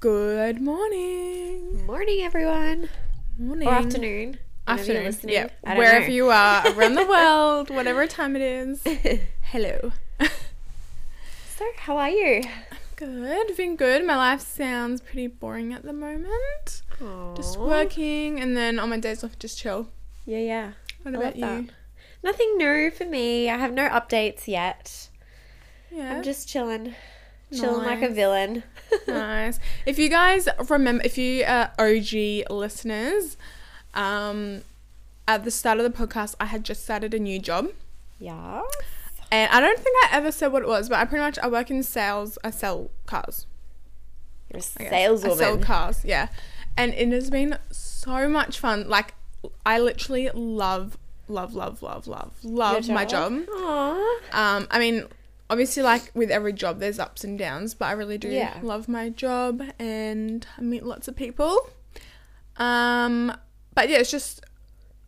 Good morning. Morning, everyone. Morning. Or afternoon. Afternoon. Yeah. Wherever know. you are around the world, whatever time it is. Hello. So, how are you? I'm good. Been good. My life sounds pretty boring at the moment. Just working and then on my days off just chill. Yeah, yeah. What I about you? that. Nothing new for me. I have no updates yet. Yeah. I'm just chilling. Chilling like a villain. nice. If you guys remember, if you are OG listeners, um, at the start of the podcast, I had just started a new job, yeah. and I don't think I ever said what it was, but I pretty much I work in sales. I sell cars. You're a saleswoman. I sell cars. Yeah, and it has been so much fun. Like, I literally love, love, love, love, love, love my job. Aww. Um, I mean, obviously, like with every job, there's ups and downs, but I really do Yeah. love my job and I meet lots of people. Um, but yeah, it's just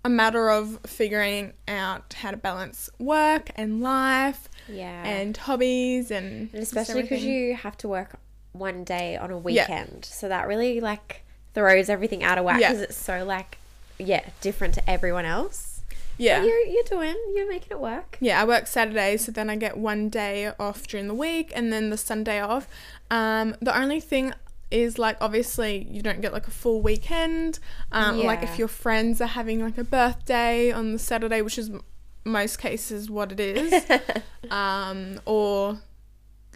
a matter of figuring out how to balance work and life Yeah. and hobbies and, And especially because you have to work one day on a Yeah. weekend. So that really like throws everything out of whack Yeah. because it's so like, yeah, different to everyone else. Yeah. But You're, you're doing, you're making it work. Yeah, I work Saturdays, so then I get one day off during the week and then the Sunday off. Um, the only thing is like obviously you don't get like a full weekend. Um, like if your friends are having like a birthday on the Saturday, which is m- most cases what it is. um, or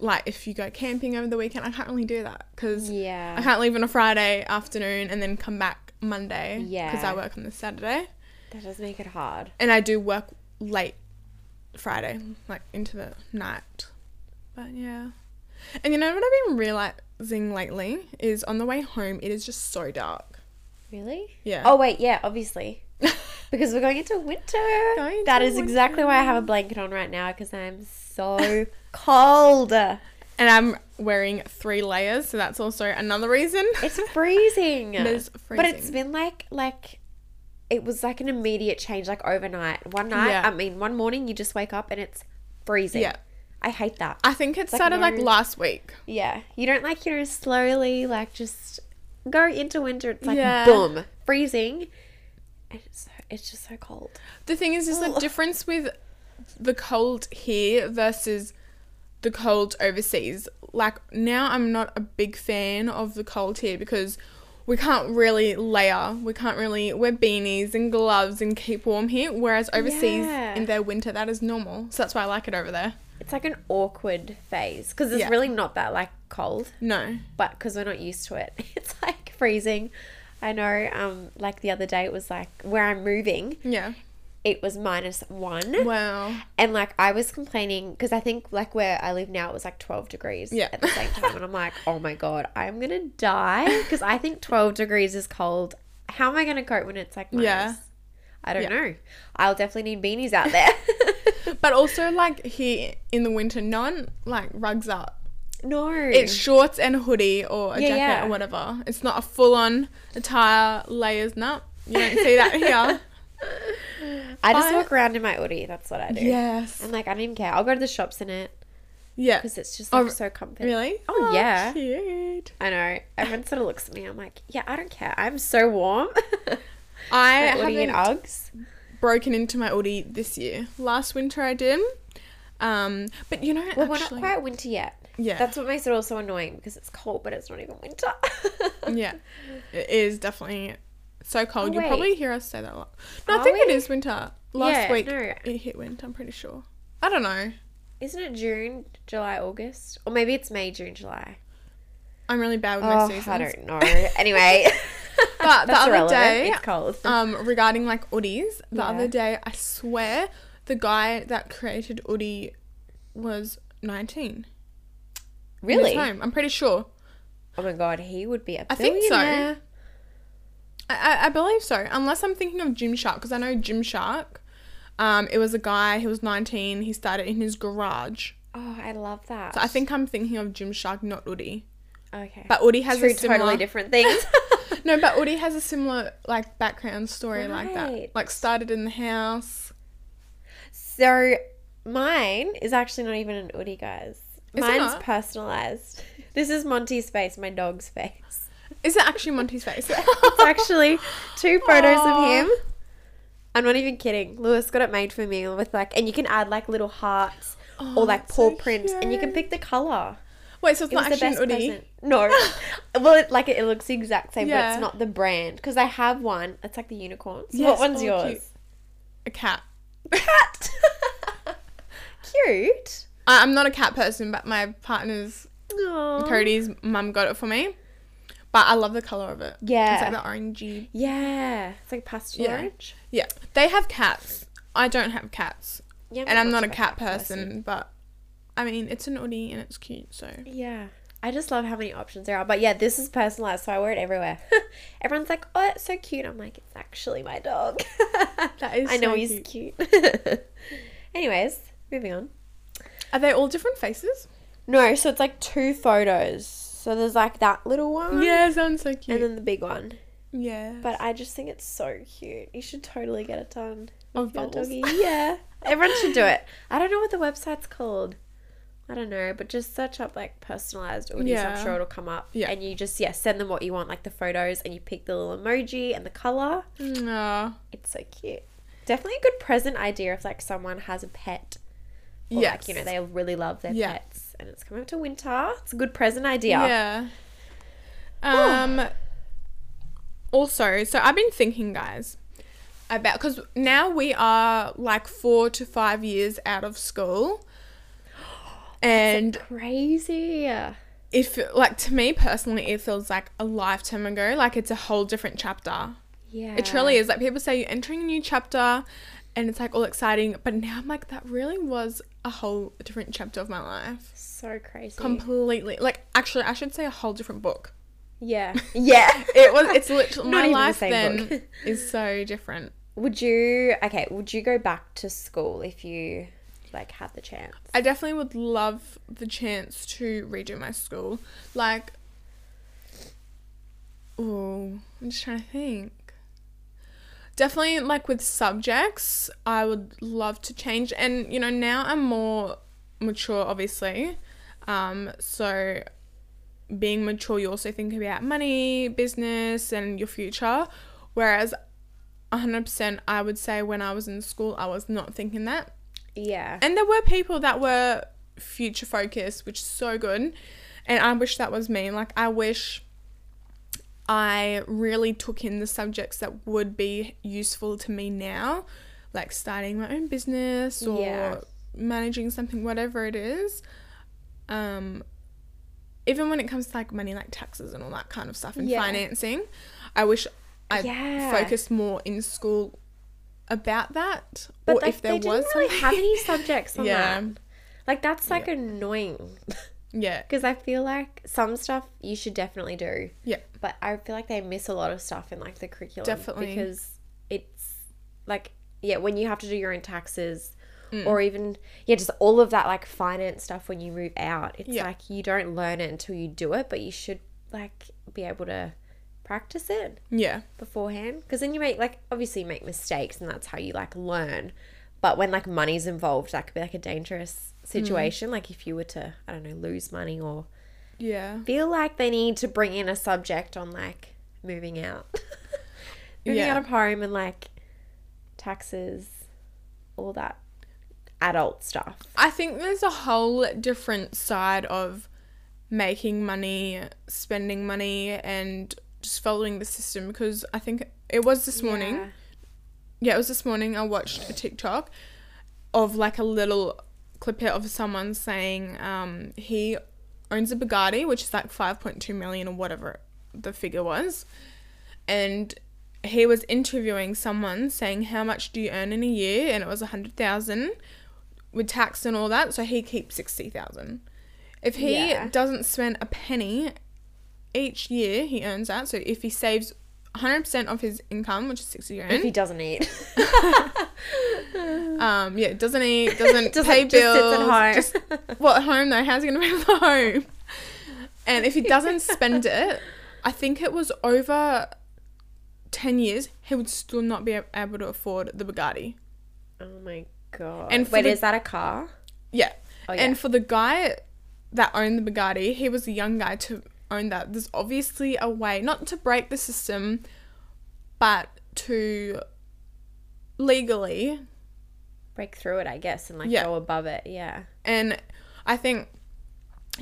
like if you go camping over the weekend, I can't really do that because Yeah. I can't leave on a Friday afternoon and then come back Monday because Yeah. I work on the Saturday That does make it hard. and I do work late Friday, like into the night. But yeah. And you know what I've been realizing lately is on the way home it is just so dark. Really? Yeah. Oh wait, yeah, obviously. because we're going into winter. Going that into is exactly why I have a blanket on right now because I'm so cold. And I'm wearing three layers, so that's also another reason. It's freezing. It is freezing. But it's been like like it was like an immediate change like overnight. One night, Yeah. I mean, one morning you just wake up and it's freezing. Yeah. I hate that. I think it like started like no- last week. Yeah. You don't like, you know, slowly like just go into winter. It's like Yeah. boom, freezing. And it's so, it's just so cold. The thing is, is the difference with the cold here versus the cold overseas. Like now, I'm not a big fan of the cold here because we can't really layer. We can't really wear beanies and gloves and keep warm here. Whereas overseas Yeah. in their winter, that is normal. So that's why I like it over there. It's like an awkward phase because it's Yeah. really not that like cold, No. but because we're not used to it, it's like freezing. I know, um, like the other day, it was like where I'm moving, Yeah. It was minus one. Wow. And like I was complaining because I think like where I live now it was like 12 degrees Yeah. at the same time. And I'm like, oh my God, I'm going to die because I think 12 degrees is cold. How am I going to cope when it's like minus? Yeah. I don't Yeah. know. I'll definitely need beanies out there. But also, like here in the winter, none like rugs up. no. It's shorts and a hoodie or a Yeah, jacket yeah. or whatever. It's not a full on attire, layers. No, you don't see that here. I just I- walk around in my hoodie. That's what I do. Yes. And like I don't even care. I'll go to the shops in it Yeah. because it's just Oh, like so comfy. Really? Oh, yeah. Cute. I know. Everyone sort of looks at me. I'm like, yeah, I don't care. I'm so warm. I Like, hoodie and haven't Uggs. broken into my Oodie this year. Last winter I did. Um, but you know, Well, actually, we're not quite winter yet. yeah, That's what makes it also annoying because it's cold, but it's not even winter. yeah, it is definitely so cold. Oh, You'll probably hear us say that a lot. No, I think it we? is winter. Last Yeah, week no. it hit winter. I'm pretty sure. I don't know. Isn't it June, July, August? Or maybe it's May, June, July. I'm really bad with my Oh, seasons. I don't know. Anyway. But the other irrelevant. day, It's cold. um, regarding like Oodies, the Yeah. other day, I swear the guy that created Oodie was 19. in his really? home. I'm pretty sure. Oh my god, he would be a I think so. I, I, believe so. Unless I'm thinking of Gymshark, because I know Gymshark. Um, it was a guy. He was 19. He started in his garage. Oh, I love that. So I think I'm thinking of Gymshark, not Oodie. Okay. But Oodie has Two a similar. totally different things. No, but Oodie has a similar like background story like that. Like started in the house. so mine is actually not even an Oodie, guys. Is Mine's personalized. This is Monty's face, my dog's face. Is it actually Monty's face? It's actually two photos Aw. of him. I'm not even kidding. Lewis got it made for me with like, and you can add like little hearts Oh, or like paw so prints, and you can pick the color. Wait, so it's It not actually an best hoodie? No, well, it, like it, it looks the exact same, but it's not the brand because I have one. It's like the unicorns. Yes, what one's oh, yours? cute. A cat. Cat. Cute. I- I'm not a cat person, but my partner's Aww. Cody's mum got it for me. But I love the color of it. Yeah. It's like the orangey. Yeah, it's like pastel Yeah. orange. Yeah. They have cats. I don't have cats. Yeah, and I'm not a cat person, but I mean, it's an Oodie and it's cute, so. Yeah. I just love how many options there are. But yeah, this is personalized, so I wear it everywhere. Everyone's like, oh, it's so cute. I'm like, it's actually my dog. That is I know so he's cute. cute. Anyways, moving on. Are they all different faces? No, so it's like two photos. So there's like that little one. Yeah, sounds so cute. And then the big one. yeah. But I just think it's so cute. You should totally get it done. Of Your bubbles. doggy. Yeah. Everyone should do it. I don't know what the website's called. I don't know, but just search up like personalized. Yeah. I'm sure it'll come up. Yeah. And you just yeah send them what you want, like the photos, and you pick the little emoji and the color. No. It's so cute. Definitely a good present idea if like someone has a pet. Or Yes. like you know they really love their Yeah. pets, and it's coming up to winter. It's a good present idea. Yeah. Um. also, so I've been thinking, guys, about because now we are like four to five years out of school, and Crazy. if like to me personally, it feels like a lifetime ago. Like it's a whole different chapter. Yeah. It truly is. Like people say you're entering a new chapter, and it's like all exciting. But now I'm like that really was a whole different chapter of my life. So crazy. Completely. Like actually, I should say a whole different book. yeah. Yeah. It was. It's literally my the life same then book. is so different. Would you okay, would you go back to school if you like had the chance? I definitely would love the chance to redo my school. Like, oh, I'm just trying to think. Definitely, like with subjects, I would love to change. And you know, now I'm more mature, obviously. Um, so being mature, you also think about money, business, and your future. Whereas, 100%, I would say when I was in school, I was not thinking that. Yeah. And there were people that were future focused, which is so good. And I wish that was me. Like, I wish I really took in the subjects that would be useful to me now, like starting my own business or Yeah. managing something, whatever it is. Um, even when it comes to like money, like taxes and all that kind of stuff and Yeah. financing, I wish I Yeah. focused more in school about that. But or like, if there they didn't was really something. have any subjects on Yeah. that. Like that's like annoying. Yeah. Because I feel like some stuff you should definitely do. Yeah. But I feel like they miss a lot of stuff in like the curriculum. Definitely. Because it's like yeah, when you have to do your own taxes Mm. or even yeah, just all of that like finance stuff when you move out. It's Yeah. like you don't learn it until you do it, but you should like be able to practice it Yeah. beforehand because then you make like obviously you make mistakes and that's how you like learn but when like money's involved that could be like a dangerous situation like if you were to i don't know lose money or Yeah. feel like they need to bring in a subject on like moving out moving Yeah. out of home and like taxes all that adult stuff I think there's a whole different side of making money, spending money, and just following the system because I think it was this morning. Yeah. Yeah, it was this morning. I watched a TikTok of like a little clip of someone saying um, he owns a Bugatti, which is like 5.2 million or whatever the figure was. And he was interviewing someone saying, How much do you earn in a year? And it was 100,000 with tax and all that. So he keeps 60,000. If he Yeah. doesn't spend a penny each year, he earns that. So if he saves 100% of his income, which is 60 grand. if he doesn't eat Um, yeah, doesn't eat, doesn't, Doesn't- pay just sits bills. at home. Just, well, at home though, how's he gonna pay for the home? And if he doesn't spend it, I think it was over ten years, he would still not be able to afford the Bugatti. oh my god And wait the- is that a car Yeah, oh yeah and for the guy that owned the Bugatti, he was a young guy to own that. There's obviously a way, not to break the system, but to legally. Break through it, I guess, and like Yeah. go above it. Yeah. And I think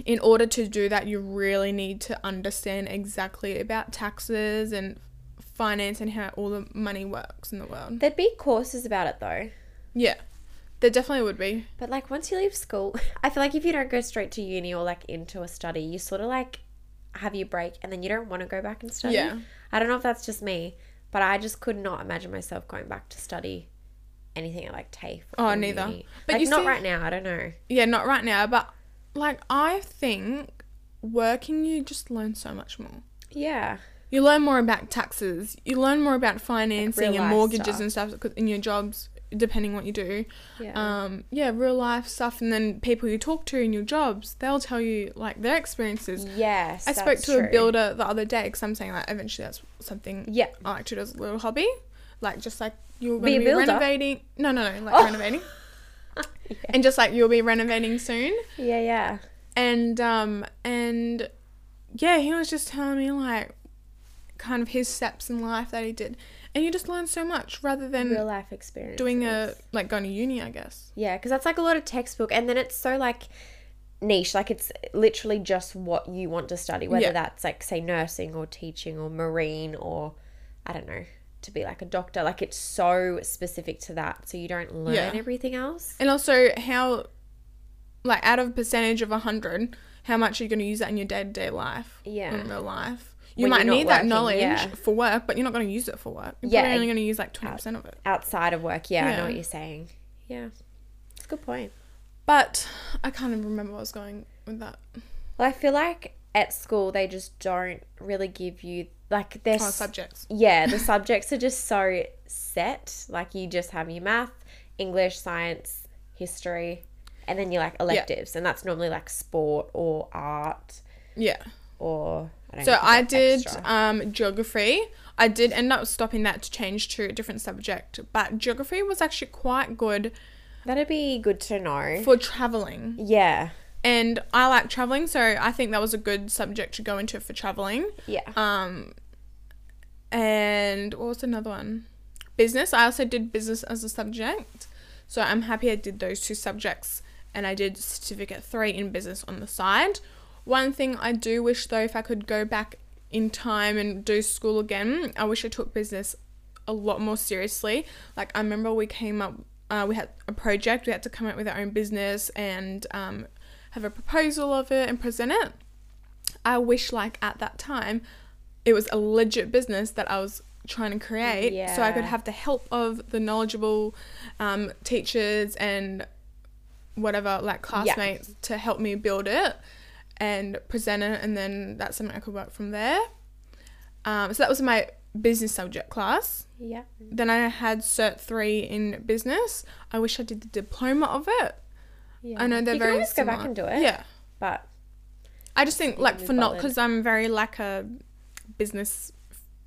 in order to do that, you really need to understand exactly about taxes and finance and how all the money works in the world. There'd be courses about it though. Yeah, there definitely would be. But like once you leave school, I feel like if you don't go straight to uni or like into a study, you sort of like have your break and then you don't want to go back and study. Yeah. I don't know if that's just me, but I just could not imagine myself going back to study anything like TAFE. Oh, or neither. uni. But like you not see- right now. I don't know. Yeah, not right now, but like I think working you just learn so much more. Yeah. You learn more about taxes. You learn more about financing and mortgages stuff. and stuff in your jobs, depending what you do. Yeah. Um, yeah, real life stuff, and then people you talk to in your jobs, they'll tell you like their experiences. yes. I spoke to a builder the other day because I'm saying like eventually that's something Yeah. I like to do as a little hobby, like just like you're Be going to be, builder? renovating. No, no, no, like Oh. renovating, Yeah. and just like you'll be renovating soon Yeah. Yeah. and um and yeah he was just telling me like kind of his steps in life that he did and you just learn so much rather than Real life experience. doing a like going to uni i guess Yeah, because that's like a lot of textbook, and then it's so like niche. Like it's literally just what you want to study, whether Yeah. that's like say nursing or teaching or marine or I don't know to be like a doctor. Like it's so specific to that, so you don't learn Yeah. everything else. and also how like out of a percentage of 100 how much are you going to use that in your day-to-day life Yeah. in real life you When might need that knowledge yeah. for work but you're not going to use it for work you're Yeah, probably only going to use like 20% of it Outside of work, yeah, I know what you're saying. Yeah, it's a good point. but i can't even remember what i was going with that Well, I feel like at school they just don't really give you like there's oh, subjects yeah, the subjects are just so set. Like you just have your math, English, science, history, and then you like electives, and that's normally like sport or art yeah or I don't So I did um, geography. I did end up stopping that to change to a different subject, but geography was actually quite good That'd be good to know. for traveling. yeah, And I like traveling, so I think that was a good subject to go into for traveling. yeah, Um, and what was another one? Business. I also did business as a subject, so I'm happy I did those two subjects, and I did certificate three in business on the side. One thing I do wish though, if I could go back in time and do school again, I wish I took business a lot more seriously. Like I remember we came up, uh, we had a project, we had to come up with our own business and um, have a proposal of it and present it. I wish like at that time it was a legit business that I was trying to create so I could have the help of the knowledgeable um, teachers and whatever like classmates to help me build it and present it and then that's something I could work from there. Um, so that was my business subject class. yeah. Then I had cert 3 in business. I wish I did the diploma of it. Yeah. I know they're you very can always go back and do it. Yeah. but I just think like for not because I'm very like a business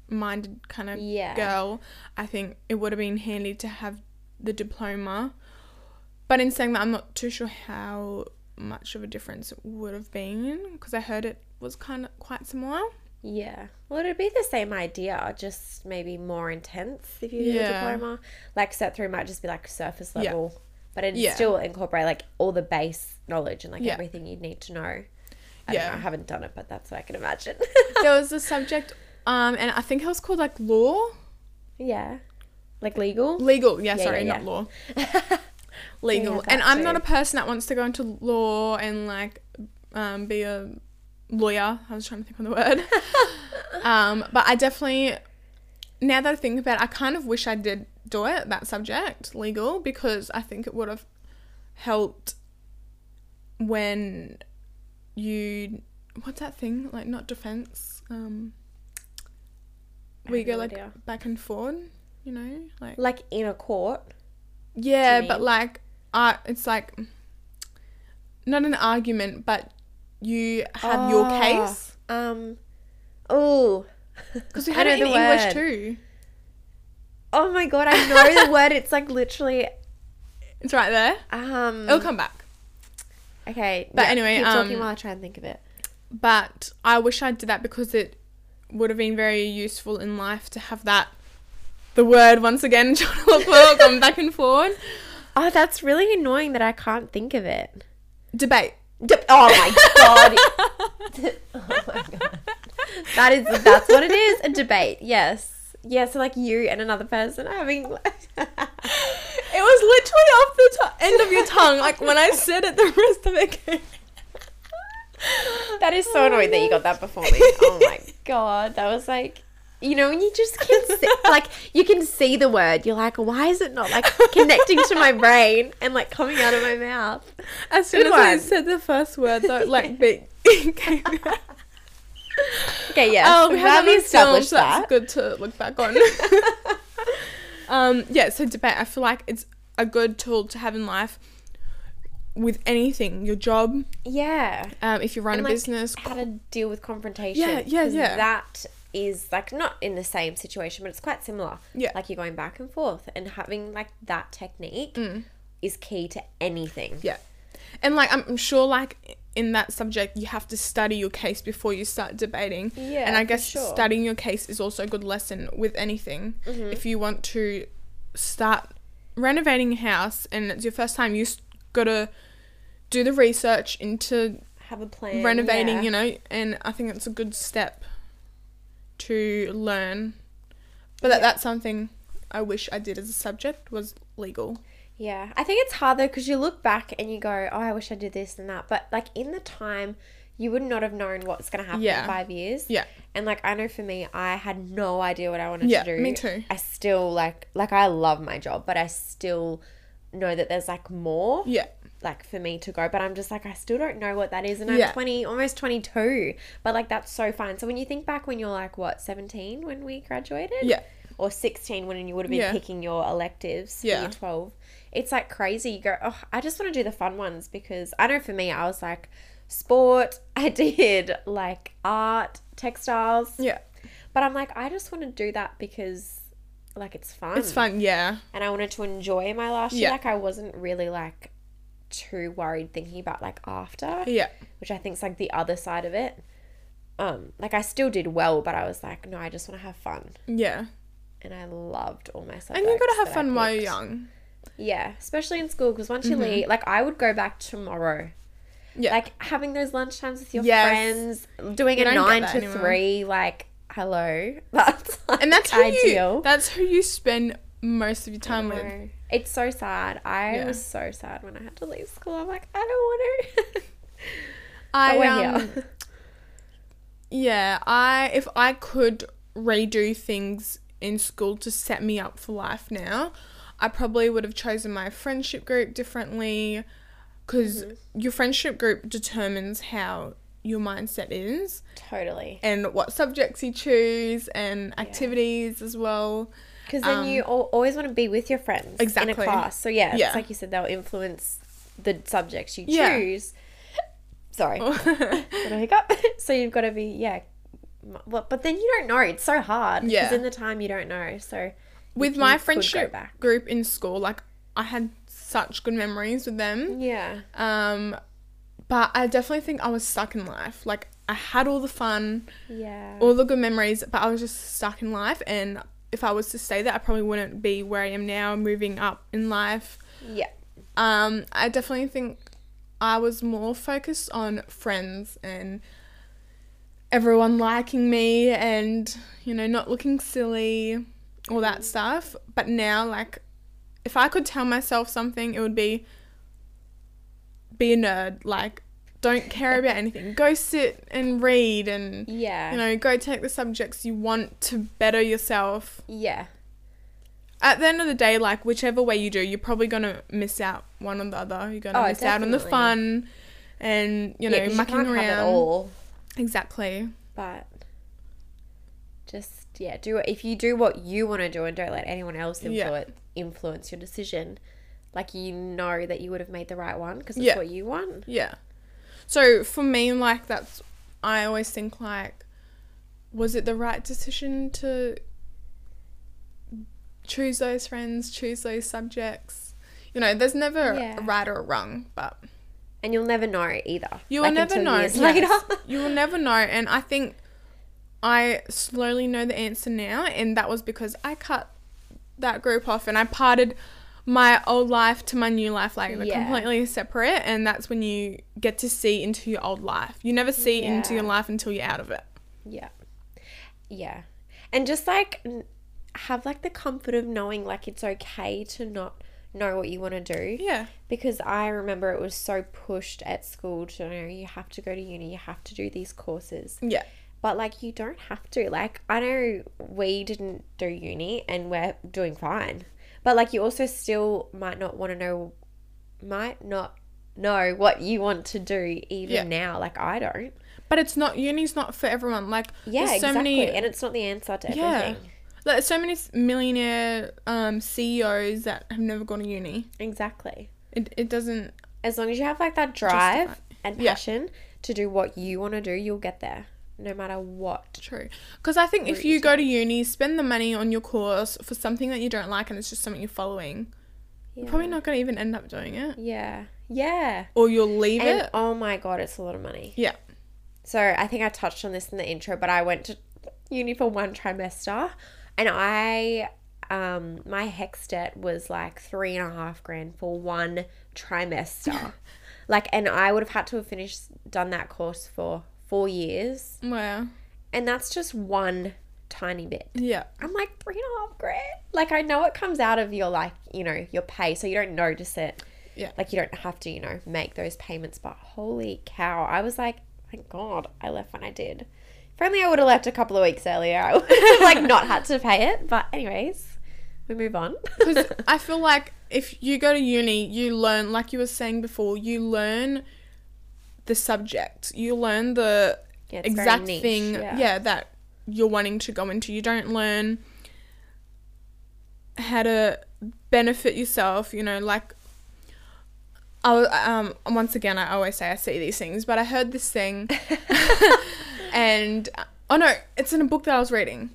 minded kind of Yeah. girl. I think it would have been handy to have the diploma. But in saying that, I'm not too sure how much of a difference it would have been because I heard it was kind of quite similar. Yeah. Well, it'd be the same idea, just maybe more intense if you did Yeah. a diploma. Like cert three might just be like surface level. Yeah. But it'd Yeah. still incorporate like all the base knowledge and like Yeah. everything you'd need to know. I Yeah. know, I haven't done it, but that's what I can imagine. there was a subject, um, and I think it was called like law, yeah. Like legal? legal. Yeah, Yeah, sorry, not law. legal. And I'm not a person that wants to go into law and like um, be a lawyer. I was trying to think of the word. um, but I definitely, now that I think about it, I kind of wish I did do it, that subject, legal, because I think it would have helped when you, what's that thing? Like, not defense. Um, I where you have go no like idea. back and forward, you know? Like, Like in a court. yeah, but mean? like, uh, it's like not an argument, but you have your Oh. case Um Oh. because we had it in the English too. Oh my god, I know the word. It's like literally It's right there. um It'll come back. Okay. But anyway, keep talking um, while I try and think of it. But I wish I did that because it would have been very useful in life to have that. The word once again, trying to look for, going back and forward. Oh, that's really annoying that I can't think of it. Debate. Oh my god. oh my god. That is that's what it is, a debate. Yes. Yeah, so like you and another person having It was literally off the to- end of your tongue. Like when I said it, the rest of it came. That is so oh annoying that you got that before me. Oh my god. That was like you know, when you just can't see, like you can see the word, you're like, why is it not like connecting to my brain and like coming out of my mouth? As soon Good as I said the first word, though, like big it came out. Okay, yeah. Oh, so we have established that's that. good to look back on. um, yeah, so debate. I feel like it's a good tool to have in life with anything. Your job, Yeah. um, if you run And, a like, business. How to deal with confrontation. Yeah, yeah, yeah. That is like not in the same situation, but it's quite similar. Yeah. Like you're going back and forth and having like that technique is key to anything. Mm. Yeah. And like I'm I'm sure like in that subject you have to study your case before you start debating. Yeah, And I guess sure. Mm-hmm. studying your case is also a good lesson with anything. If you want to start renovating a house and it's your first time, you gotta do the research into Have a plan. renovating, yeah. you know, and I think it's a good step to learn. But that, that's something I wish I did as a subject was legal. Yeah, I think it's hard though because you look back and you go, "Oh, I wish I did this and that," but like in the time, you would not have known what's going to happen Yeah. in five years. Yeah. And like I know for me, I had no idea what I wanted Yeah, to do. me too. I still like like I love my job, but I still know that there's like more Yeah. like for me to go, but I'm just like I still don't know what that is and I'm Yeah. 20 almost 22. But like that's so fun. So when you think back when you're like what, 17 when we graduated? Yeah. Or 16 when you would have been picking your electives Yeah. year 12. It's like crazy. You go, "Oh, I just want to do the fun ones because I know for me I was like sport, I did like art, textiles. Yeah. But I'm like I just want to do that because like it's fun It's fun, yeah. and I wanted to enjoy my last year. Yeah. Like I wasn't really like too worried thinking about like after, Yeah. which I think's like the other side of it. Um, like I still did well, but I was like, no, I just want to have fun, Yeah. and I loved all my subjects. And you gotta have fun while you're young. Yeah, especially in school because once you leave, like I would go back tomorrow. Yeah. Like having those lunch times with your Yes. friends, doing You a nine to anymore. three, like hello, that's like and that's ideal. you that's who you spend most of your time with. It's so sad. I Yeah. was so sad when I had to leave school. I'm like, I don't want to. I um, yeah, I if I could redo things in school to set me up for life now, I probably would have chosen my friendship group differently because Mm-hmm. your friendship group determines how your mindset is totally. and what subjects you choose and activities as well. Because then Um, you always want to be with your friends in Exactly. a class. So yeah, Yeah. it's like you said, they'll influence the subjects you Yeah. choose. Sorry, little hiccup. so you've got to be yeah. but then you don't know. It's so hard. Yeah. Because in the time you don't know. So with my friendship group in school, like I had such good memories with them. yeah, Um, but I definitely think I was stuck in life. Like I had all the fun, yeah, all the good memories, but I was just stuck in life. And if I was to stay there, I probably wouldn't be where I am now, moving up in life. yeah, Um, I definitely think I was more focused on friends and everyone liking me and you know not looking silly, all that stuff. But now, like, if I could tell myself something, it would be be a nerd. Like, don't care about anything. Go sit and read and yeah, you know go take the subjects you want to better yourself yeah. at the end of the day, like whichever way you do, you're probably gonna miss out one or the other. You're gonna Oh, miss out on the fun and you know yeah, mucking you around. have it all. Exactly. but just yeah do if you do what you want to do and don't let anyone else Yeah. influence influence your decision like you know that you would have made the right one because it's Yeah. what you want Yeah. So for me, like that's I always think like, was it the right decision to choose those friends, choose those subjects? You know, there's never Yeah. a right or a wrong, but And you'll never know either. You will like, never know. Yes. later. you will never know. And I think I slowly know the answer now. And that was because I cut that group off and I parted my old life to my new life. Like Yeah. completely separate. And that's when you get to see into your old life. You never see into your life until you're out of it. Yeah. Yeah. And just like have like the comfort of knowing like it's okay to not know what you want to do. Yeah. Because I remember it was so pushed at school to you know you have to go to uni, you have to do these courses. Yeah. But like you don't have to. Like I know we didn't do uni and we're doing fine. But like you also still might not want to know might not know what you want to do even Yeah. now. Like I don't. But it's not, uni's not for everyone. Like, Yeah, so exactly. many and it's not the answer to Yeah. everything. Like so many millionaire um, CEOs that have never gone to uni. Exactly. It, it doesn't. As long as you have like that drive Justify. and Yeah. passion to do what you want to do, you'll get there no matter what. True. Because I think if you go to uni, spend the money on your course for something that you don't like and it's just something you're following, Yeah. you're probably not going to even end up doing it. Yeah. Yeah. Or you'll leave And it. oh my god, it's a lot of money. Yeah. So I think I touched on this in the intro, but I went to uni for one trimester and I um my HECS debt was like three and a half grand for one trimester. like and I would have had to have finished done that course for four years. Wow. And that's just one tiny bit. Yeah. I'm like three and a half grand. Like I know it comes out of your like, you know, your pay, so you don't notice it. Yeah. Like you don't have to, you know, make those payments. But holy cow, I was like, thank God I left when I did. If only I would have left a couple of weeks earlier, I would have like not had to pay it. But anyways, we move on. Because I feel like if you go to uni, you learn, like you were saying before, you learn the subject. You learn the Yeah, exact niche, thing, yeah. yeah. that you're wanting to go into. You don't learn how to benefit yourself. You know, like I um once again I always say I see these things, but I heard this thing, and oh no, it's in a book that I was reading,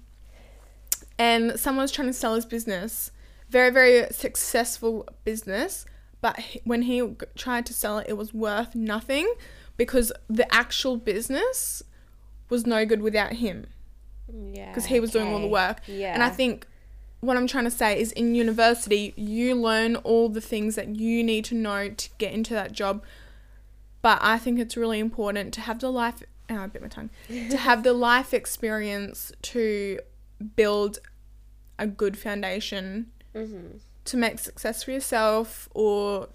and someone was trying to sell his business, very very successful business, but when he tried to sell it, it was worth nothing because the actual business was no good without him Yeah, because he was doing all the work. Yeah, And I think what I'm trying to say is in university, you learn all the things that you need to know to get into that job. But I think it's really important to have the life, oh, I bit my tongue, to have the life experience to build a good foundation Mhm. to make success for yourself or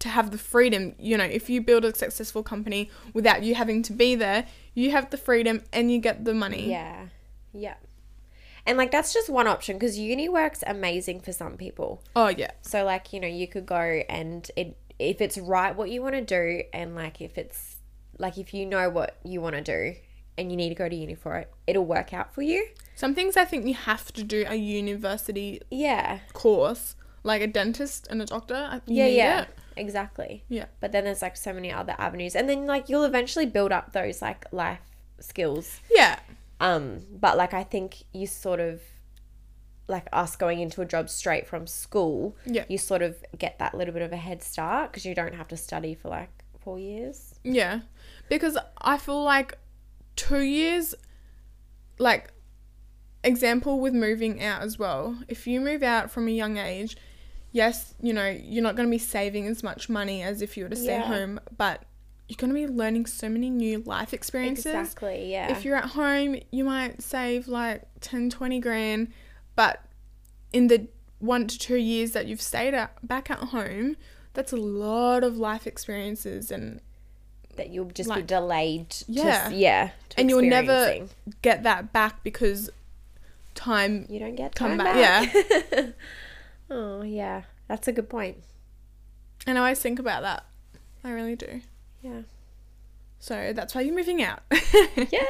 to have the freedom. You know, if you build a successful company without you having to be there, you have the freedom and you get the money. Yeah, yeah. And like that's just one option because uni works amazing for some people. Oh, yeah. So like you know you could go and it if it's right what you want to do and like if it's like if you know what you want to do and you need to go to uni for it, it'll work out for you. Some things I think you have to do a university Yeah. course, like a dentist and a doctor. You Yeah, need yeah. it. Exactly. Yeah. But then there's like so many other avenues and then like you'll eventually build up those like life skills. Yeah. Um but like I think you sort of like us going into a job straight from school, Yeah. you sort of get that little bit of a head start because you don't have to study for like 4 years. Yeah. Because I feel like two years, like, example with moving out as well. If you move out from a young age, yes, you know, you're not going to be saving as much money as if you were to stay Yeah. home, but you're going to be learning so many new life experiences. Exactly, yeah. If you're at home, you might save like 10, 20 grand, but in the one to two years that you've stayed at, back at home, that's a lot of life experiences and that you'll just be Like- delayed. To, Yeah. yeah. to and you'll never get that back because time You don't get come time back. back. oh yeah, that's a good point. and I always think about that. I really do. Yeah. So that's why you're moving out. Yeah.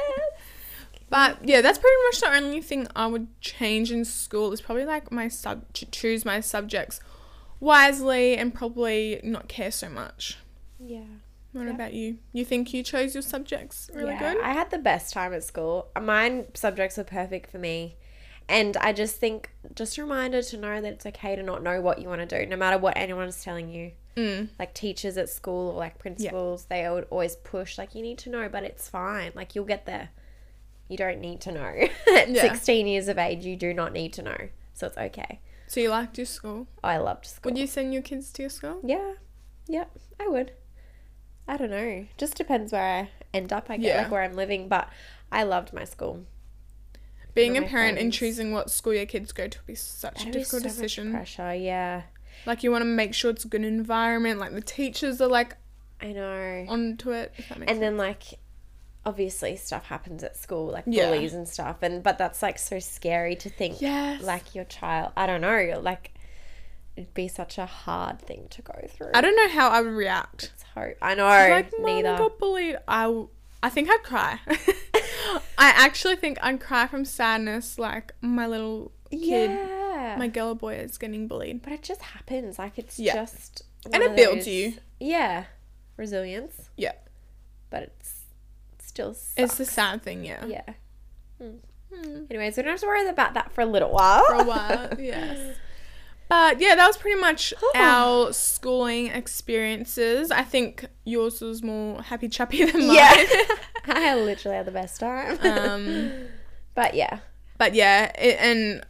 But yeah, that's pretty much the only thing I would change in school is probably like my sub to choose my subjects wisely and probably not care so much. Yeah. What about you? You think you chose your subjects really yeah, good? I had the best time at school. Mine subjects were perfect for me. And I just think, just a reminder to know that it's okay to not know what you want to do, no matter what anyone's telling you. Mm. Like teachers at school or like principals, they would always push, like, you need to know, but it's fine. Like, you'll get there. You don't need to know. At Yeah. 16 years of age, you do not need to know. So it's okay. So you liked your school? Oh, I loved school. Would you send your kids to your school? Yeah. Yep. I would. I don't know. Just depends where I end up, I get Yeah. like where I'm living. But I loved my school. Being a parent and choosing what school your kids go to would be such a That'd be difficult so decision. pressure, yeah. Like you want to make sure it's a good environment. Like the teachers are like I know. onto it. If that makes and then like obviously stuff happens at school like Yeah. bullies and stuff and but that's like so scary to think Yes. like your child i don't know like it'd be such a hard thing to go through I don't know how I would react. It's hope i know like, neither got bullied. I, I think I'd cry. I actually think I'd cry from sadness. Like my little kid, yeah my girl boy is getting bullied. but it just happens like it's Yeah. just And it builds you. yeah resilience Yeah. but it's still It's the sad thing, yeah. yeah Hmm. anyways we don't have to worry about that for a little while For a while, yes. But yeah, that was pretty much our schooling experiences. I think yours was more happy chappy than mine. yeah i literally had the best time Um, but yeah but yeah, it, and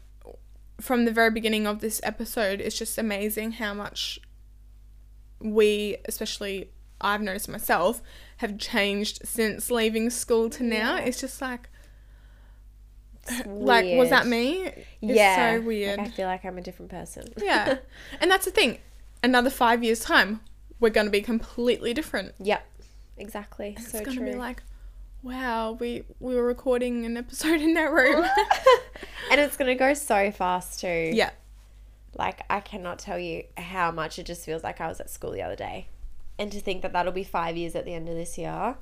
from the very beginning of this episode, it's just amazing how much we, especially I've noticed myself, have changed since leaving school to now. Yeah. It's just like, like, was that me? It's yeah. so weird. Like, I feel like I'm a different person. yeah. And that's the thing. Another five years' time, we're going to be completely different. yep. Exactly. It's so going to be like, wow, we, we were recording an episode in that room. and it's gonna go so fast too. yeah. Like I cannot tell you how much it just feels like I was at school the other day, and to think that that'll be five years at the end of this year,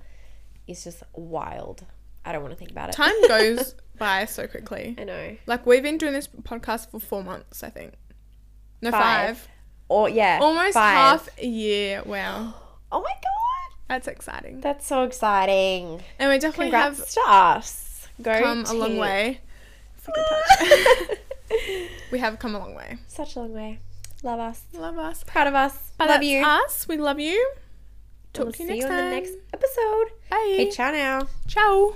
is just wild. I don't want to think about it. Time goes by so quickly. I know. Like, we've been doing this podcast for four months, I think. No, five. Or yeah. Almost five. half a year. Wow. Oh my god. That's exciting. That's so exciting. And we definitely Congrats to us. Go have come a long way. We can touch. we have come a long way. Such a long way. Love us. Love us. Proud of us. But Love that's you. us. We love you. Talk we'll to you see next you time. in the next episode. Bye. Okay, ciao now. Ciao.